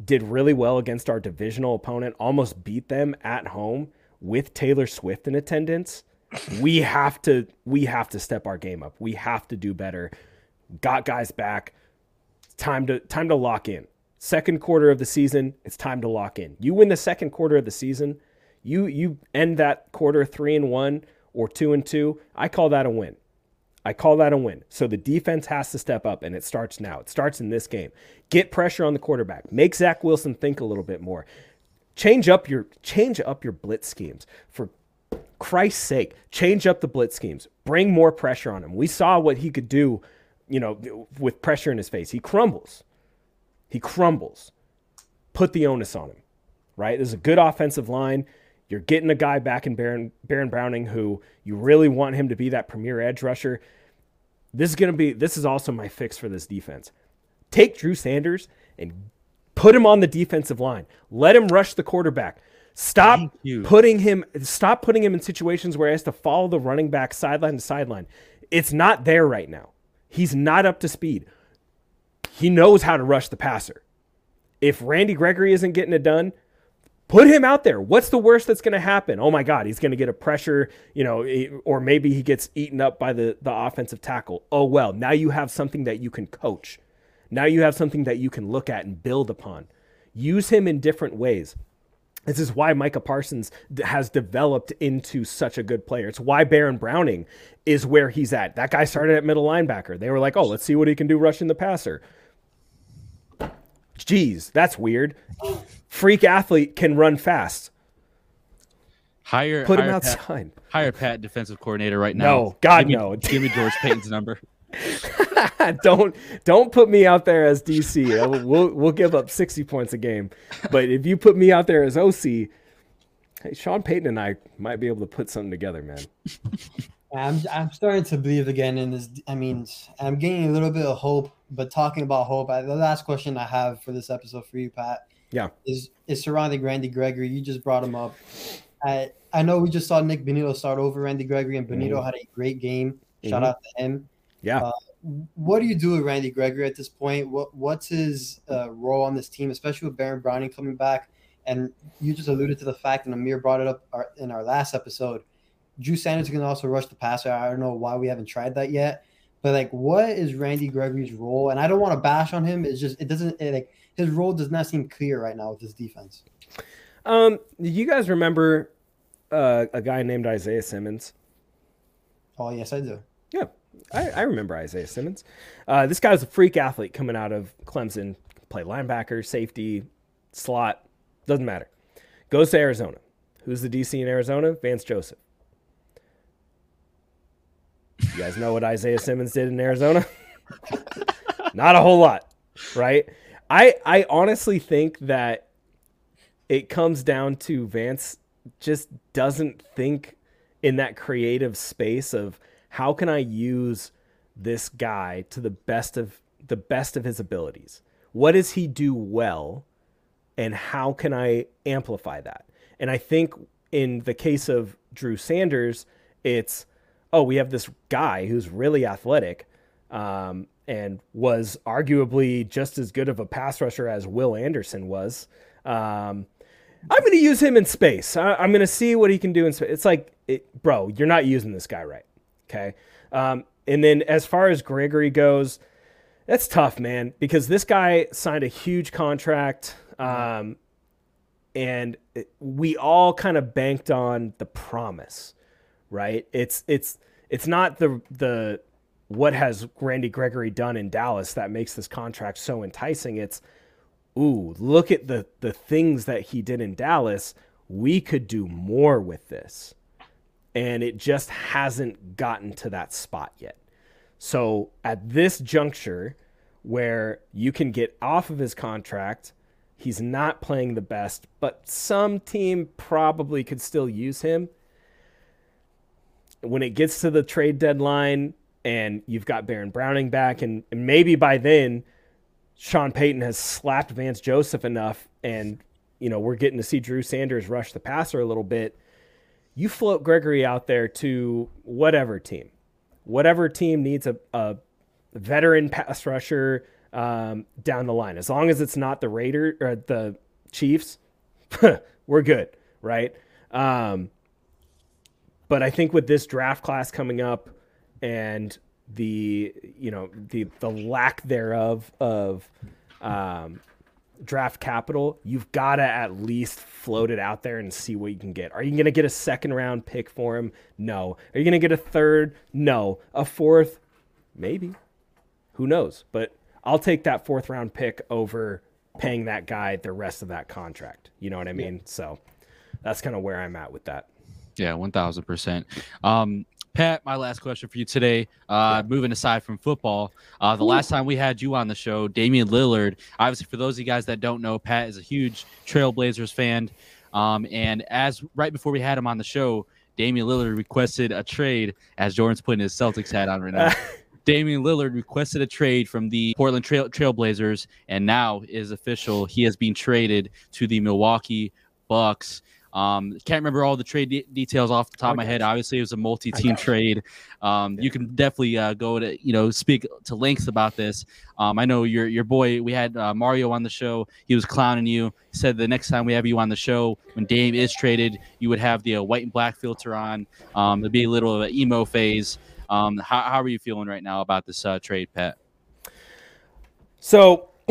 did really well against our divisional opponent, almost beat them at home with Taylor Swift in attendance, we have to we have to step our game up. We have to do better. Got guys back. Time to time to lock in. Second quarter of the season, it's time to lock in. You win the second quarter of the season, you you end that quarter 3 and 1 or 2 and 2, I call that a win. I call that a win. So the defense has to step up, and it starts now. It starts in this game. Get pressure on the quarterback. Make Zach Wilson think a little bit more. Change up your change up your blitz schemes for Christ's sake. Change up the blitz schemes. Bring more pressure on him. We saw what he could do, you know, with pressure in his face. He crumbles. He crumbles. Put the onus on him. Right? There's a good offensive line. You're getting a guy back in Baron, Baron Browning who you really want him to be that premier edge rusher. This is going to be this is also my fix for this defense. Take Drew Sanders and Put him on the defensive line. Let him rush the quarterback. Stop putting him stop putting him in situations where he has to follow the running back sideline to sideline. It's not there right now. He's not up to speed. He knows how to rush the passer. If Randy Gregory isn't getting it done, put him out there. What's the worst that's going to happen? Oh my God, he's going to get a pressure, you know, or maybe he gets eaten up by the, the offensive tackle. Oh well, now you have something that you can coach. Now you have something that you can look at and build upon. Use him in different ways. This is why Micah Parsons has developed into such a good player. It's why Baron Browning is where he's at. That guy started at middle linebacker. They were like, oh, let's see what he can do rushing the passer. Jeez, that's weird. Freak athlete can run fast. Hire put hire him outside. Pat, hire Pat defensive coordinator right now. No, God give me, no. give me George Payton's number. don't don't put me out there as DC. We'll we'll give up sixty points a game, but if you put me out there as OC, hey, Sean Payton and I might be able to put something together, man. I'm I'm starting to believe again in this. I mean, I'm gaining a little bit of hope. But talking about hope, I, the last question I have for this episode for you, Pat, yeah, is is surrounding Randy Gregory. You just brought him up. I I know we just saw Nik Bonitto start over Randy Gregory, and Bonitto mm-hmm. had a great game. Shout mm-hmm. out to him. Yeah. Uh, what do you do with Randy Gregory at this point? What what's his uh, role on this team, especially with Baron Browning coming back? And you just alluded to the fact, and Amir brought it up our, in our last episode. Drew Sanders can also rush the passer. I don't know why we haven't tried that yet, but like, what is Randy Gregory's role? And I don't want to bash on him. It's just it doesn't it, like his role does not seem clear right now with this defense. Um, you guys remember uh, a guy named Isaiah Simmons? Oh yes, I do. Yeah, I, I remember Isaiah Simmons. Uh, this guy's a freak athlete coming out of Clemson. Play linebacker, safety, slot, doesn't matter. Goes to Arizona. Who's the DC in Arizona? Vance Joseph. You guys know what Isaiah Simmons did in Arizona? Not a whole lot, right? I I honestly think that it comes down to Vance just doesn't think in that creative space of how can I use this guy to the best of the best of his abilities? What does he do well and how can I amplify that? And I think in the case of Drew Sanders, it's oh, we have this guy who's really athletic um, and was arguably just as good of a pass rusher as Will Anderson was. Um, I'm going to use him in space. I, am going to see what he can do in space. It's like, it, bro, you're not using this guy right. Okay. Um, and then as far as Gregory goes, that's tough, man, because this guy signed a huge contract. Um, and it, we all kind of banked on the promise, right? It's, it's, it's not the, the, what has Randy Gregory done in Dallas that makes this contract so enticing? It's, ooh, look at the the things that he did in Dallas. We could do more with this. And it just hasn't gotten to that spot yet. So at this juncture where you can get off of his contract, he's not playing the best, but some team probably could still use him. When it gets to the trade deadline and you've got Baron Browning back, and, and maybe by then Sean Payton has slapped Vance Joseph enough, and you know we're getting to see Drew Sanders rush the passer a little bit. You float Gregory out there to whatever team, whatever team needs a, a veteran pass rusher um, down the line. As long as it's not the Raider or the Chiefs, we're good, right? Um, but I think with this draft class coming up and the you know the the lack thereof of um, draft capital, you've got to at least float it out there and see what you can get. Are you going to get a second round pick for him? No. Are you going to get a third? No. A fourth? Maybe. Who knows? But I'll take that fourth round pick over paying that guy the rest of that contract. You know what I mean? Yeah. So that's kind of where I'm at with that. Yeah, one thousand percent. Um, Pat, my last question for you today. Uh, yeah. Moving aside from football, uh, the Ooh. last time we had you on the show, Damian Lillard. Obviously, for those of you guys that don't know, Pat is a huge Trailblazers fan. Um, and as right before we had him on the show, Damian Lillard requested a trade. As Jordan's putting his Celtics hat on right now. Damian Lillard requested a trade from the Portland Trail Trailblazers, and now is official. He has been traded to the Milwaukee Bucks. Um, can't remember all the trade de- details off the top of my head. Obviously, it was a multi-team trade. Um, you can definitely uh, go to you know speak to lengths about this. Um, I know your your boy. We had uh, Mario on the show. He was clowning you. He said the next time we have you on the show, when Dame is traded, you would have the uh, white and black filter on. Um, it'd be a little of an emo phase. Um, how, how are you feeling right now about this uh, trade, Pat? So.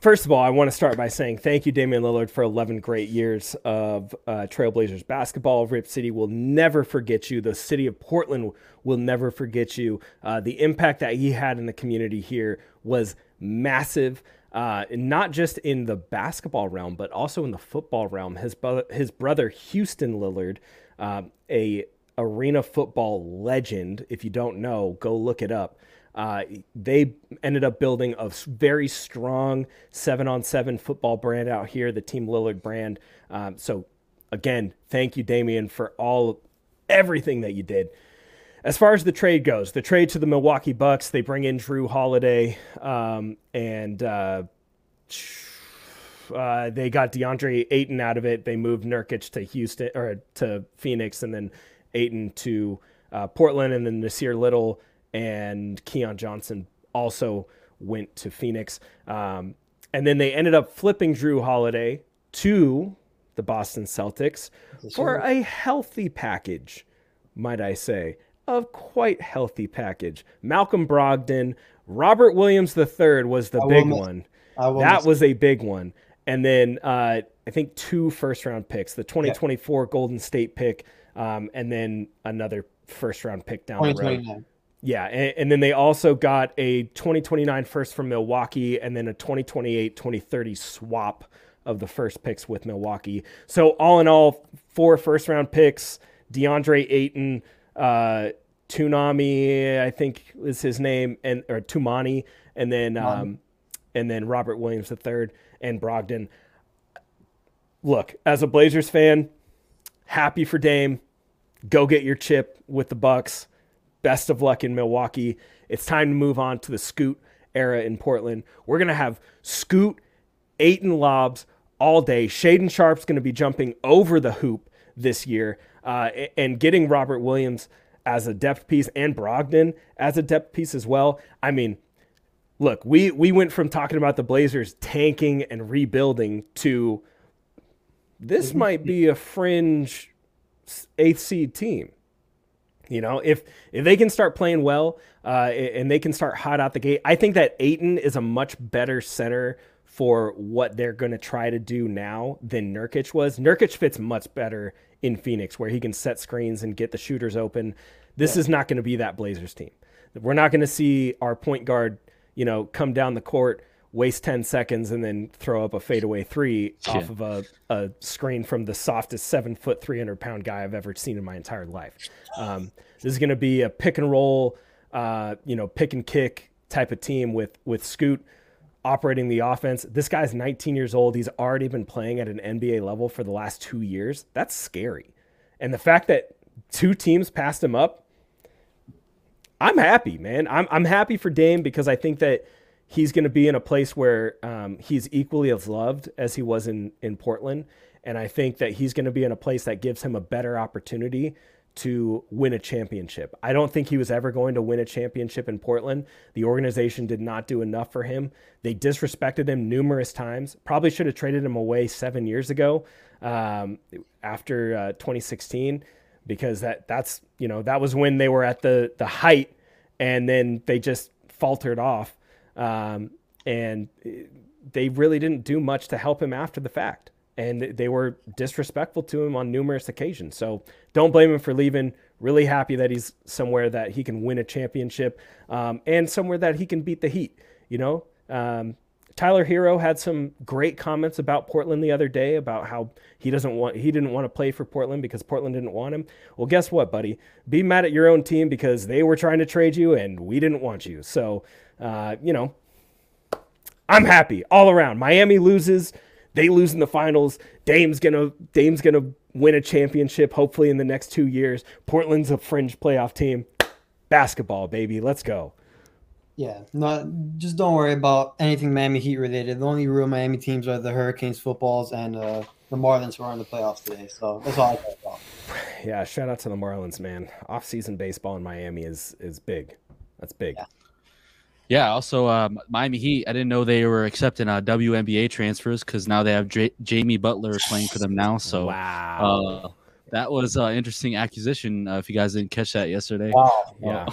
First of all, I want to start by saying thank you, Damian Lillard, for 11 great years of uh, Trailblazers basketball. Rip City will never forget you. The city of Portland will never forget you. Uh, the impact that he had in the community here was massive. Uh, not just in the basketball realm, but also in the football realm. His, his brother Houston Lillard, uh, a arena football legend. If you don't know, go look it up. Uh, they ended up building a very strong seven on seven football brand out here, the Team Lillard brand. Um, so, again, thank you, Damian, for all everything that you did. As far as the trade goes, the trade to the Milwaukee Bucks, they bring in Jrue Holiday um, and uh, uh, they got DeAndre Ayton out of it. They moved Nurkic to Houston or to Phoenix, and then Ayton to uh, Portland, and then Nassir Little and Keon Johnson also went to Phoenix. Um, and then they ended up flipping Jrue Holiday to the Boston Celtics for a healthy package, might I say. A quite healthy package. Malcolm Brogdon, Robert Williams III was the I big one. That was a big one. And then uh, I think two first round picks the 2024 yeah. Golden State pick, um, and then another first round pick down the road. Yeah, and, and, then they also got a 2029 first from Milwaukee and then a 2028 2030 swap of the first picks with Milwaukee. So all in all, four first round picks, DeAndre Ayton, uh, Tunami, I think is his name, and or Tumani, and then um, and then Robert Williams III and Brogdon. Look, as a Blazers fan, happy for Dame. Go get your chip with the Bucks. Best of luck in Milwaukee. It's time to move on to the Scoot era in Portland. We're gonna have Scoot, Ayton lobs all day. Shaedon Sharpe's gonna be jumping over the hoop this year, uh, and getting Robert Williams as a depth piece and Brogdon as a depth piece as well. I mean, look, we we went from talking about the Blazers tanking and rebuilding to this might be a fringe eighth seed team. You know, if if they can start playing well uh, and they can start hot out the gate, I think that Ayton is a much better center for what they're going to try to do now than Nurkic was. Nurkic fits much better in Phoenix, where he can set screens and get the shooters open. This yeah. is not going to be that Blazers team. We're not going to see our point guard, you know, come down the court, waste 10 seconds, and then throw up a fadeaway three off of a, a screen from the softest seven foot, 300 pound guy I've ever seen in my entire life. Um, this is going to be a pick and roll, uh, you know, pick and kick type of team with, with Scoot operating the offense. This guy's 19 years old. He's already been playing at an NBA level for the last two years. That's scary. And the fact that two teams passed him up, I'm happy, man. I'm, I'm happy for Dame because I think that he's going to be in a place where um, he's equally as loved as he was in, in Portland. And I think that he's going to be in a place that gives him a better opportunity to win a championship. I don't think he was ever going to win a championship in Portland. The organization did not do enough for him. They disrespected him numerous times. Probably should have traded him away seven years ago um, after uh, 2016 because that that's you know that was when they were at the the height and then they just faltered off um, and they really didn't do much to help him after the fact and they were disrespectful to him on numerous occasions. So don't blame him for leaving. Really happy that he's somewhere that he can win a championship um, and somewhere that he can beat the Heat. You know, um, Tyler Herro had some great comments about Portland the other day about how he doesn't want he didn't want to play for Portland because Portland didn't want him. Well, guess what, buddy? Be mad at your own team because they were trying to trade you and we didn't want you. So, uh, you know, I'm happy all around. Miami loses. They lose in the finals. Dame's gonna Dame's gonna win a championship hopefully in the next two years. Portland's a fringe playoff team. Basketball, baby, let's go. Yeah, not just don't worry about anything Miami Heat related. The only real Miami teams are the Hurricanes, footballs, and uh, the Marlins who are in the playoffs today. So that's all I care about. Yeah, shout out to the Marlins, man. Off season baseball in Miami is is big. That's big. Yeah. Yeah. Also, um, Miami Heat. I didn't know they were accepting uh, WNBA transfers because now they have J- Jamie Butler playing for them now. So wow, uh, that was an uh, interesting acquisition. Uh, if you guys didn't catch that yesterday. Wow. Yeah.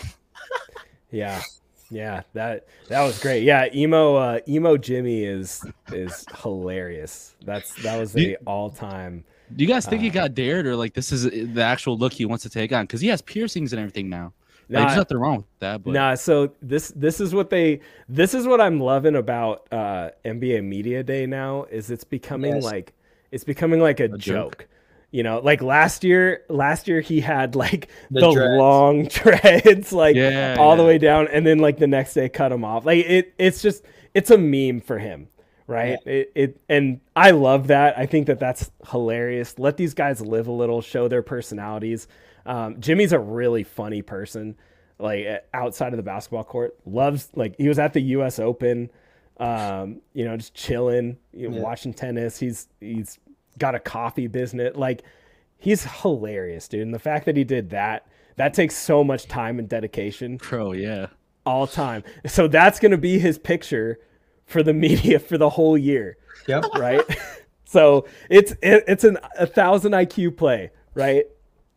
yeah. Yeah, that that was great. Yeah, emo uh, emo Jimmy is is hilarious. That's that was the all time. Do you guys think uh, he got dared, or like this is the actual look he wants to take on? Because he has piercings and everything now. Nah, there's nothing wrong with that. But. Nah, so this this is what they this is what I'm loving about uh, NBA Media Day now is it's becoming yes. like it's becoming like a, a joke. joke. You know, like last year, last year he had like the, the long treads, like yeah, all yeah. the way down, and then like the next day cut them off. Like it, it's just it's a meme for him, right? Yeah. It, it and I love that. I think that that's hilarious. Let these guys live a little, show their personalities. Um, Jimmy's a really funny person, like outside of the basketball court. Loves like he was at the U.S. Open, um, you know, just chilling, you know, yeah. watching tennis. He's he's got a coffee business. Like he's hilarious, dude. And the fact that he did that, that takes so much time and dedication. Bro, yeah, all time. So that's gonna be his picture for the media for the whole year. Yep. Right. so it's it, it's an a thousand IQ play, right?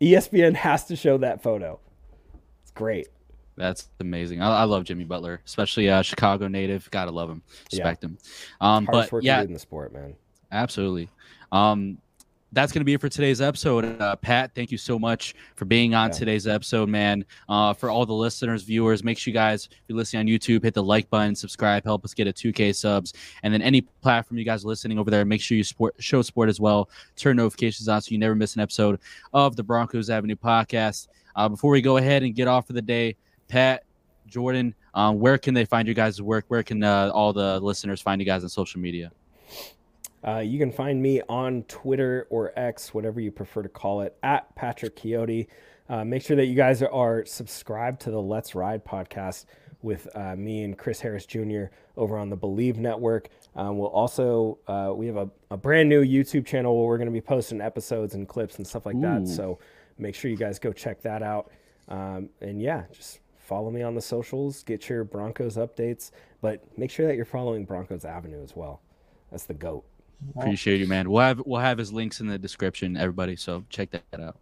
ESPN has to show that photo. It's great. That's amazing. I, I love Jimmy Butler, especially uh, Chicago native. Gotta love him, respect yeah. him. Um, but yeah, in the sport, man. Absolutely. Um, that's going to be it for today's episode. Uh, Pat, thank you so much for being on yeah. today's episode, man. Uh, for all the listeners, viewers, make sure you guys, if you're listening on YouTube, hit the like button, subscribe, help us get a 2K subs. And then any platform you guys are listening over there, make sure you support, show support as well. Turn notifications on so you never miss an episode of the Broncos Avenue podcast. Uh, before we go ahead and get off for the day, Pat, Jordan, um, where can they find you guys' work? Where can uh, all the listeners find you guys on social media? Uh, you can find me on Twitter or X, whatever you prefer to call it, at Patrick Chiotti. Uh, make sure that you guys are subscribed to the Let's Ride podcast with uh, me and Chris Harris Jr. over on the Bleav Network. Um, we'll also uh, we have a, a, brand new YouTube channel where we're going to be posting episodes and clips and stuff like Ooh. that. So make sure you guys go check that out. Um, and yeah, just follow me on the socials, get your Broncos updates, but make sure that you're following Broncos Avenue as well. That's the goat. Appreciate you, man. We'll have we'll have his links in the description, everybody. So check that out.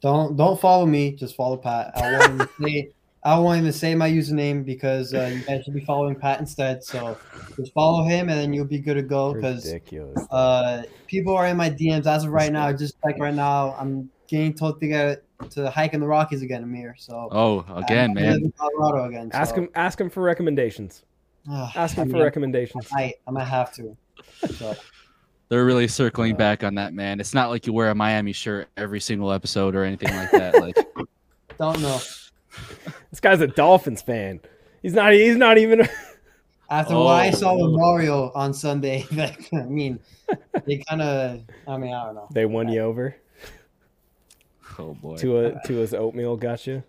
Don't don't follow me. Just follow Pat. I won't even say I won't even say my username because uh, you guys should be following Pat instead. So just follow him, and then you'll be good to go. Because uh, people are in my DMs as of right now. Just like right now, I'm getting told to get to hike in the Rockies again, Amir. So oh, again, man. Colorado again. So. Ask him. Ask him for recommendations. Ask him I mean, for recommendations. I I might have to. They're really circling back on that, man. It's not like you wear a Miami shirt every single episode or anything like that. Like, don't know. This guy's a Dolphins fan. He's not. He's not even. After oh. what I saw with oh. Mario on Sunday, I mean, they kind of. I mean, I don't know. They won you over. Oh boy. To a to his oatmeal got you,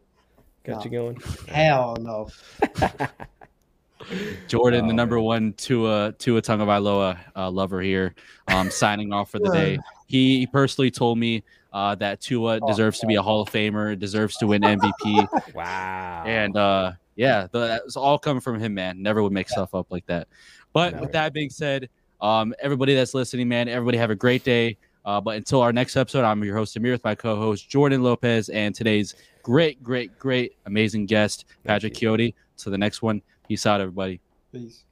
got no. you going. Hell no. Jordan, oh, the number one Tua Tua Tagovailoa uh, lover here, um, signing off for the day. He personally told me uh, that Tua oh, deserves to be a Hall of Famer, deserves to win MVP. wow! And uh, yeah, that's all coming from him, man. Never would make stuff up like that. But Never. with that being said, um, everybody that's listening, man, everybody have a great day. Uh, but until our next episode, I'm your host Amir with my co-host Jordan Lopez and today's great, great, great, amazing guest Patrick Chiotti. To the next one. Peace out, everybody. Peace.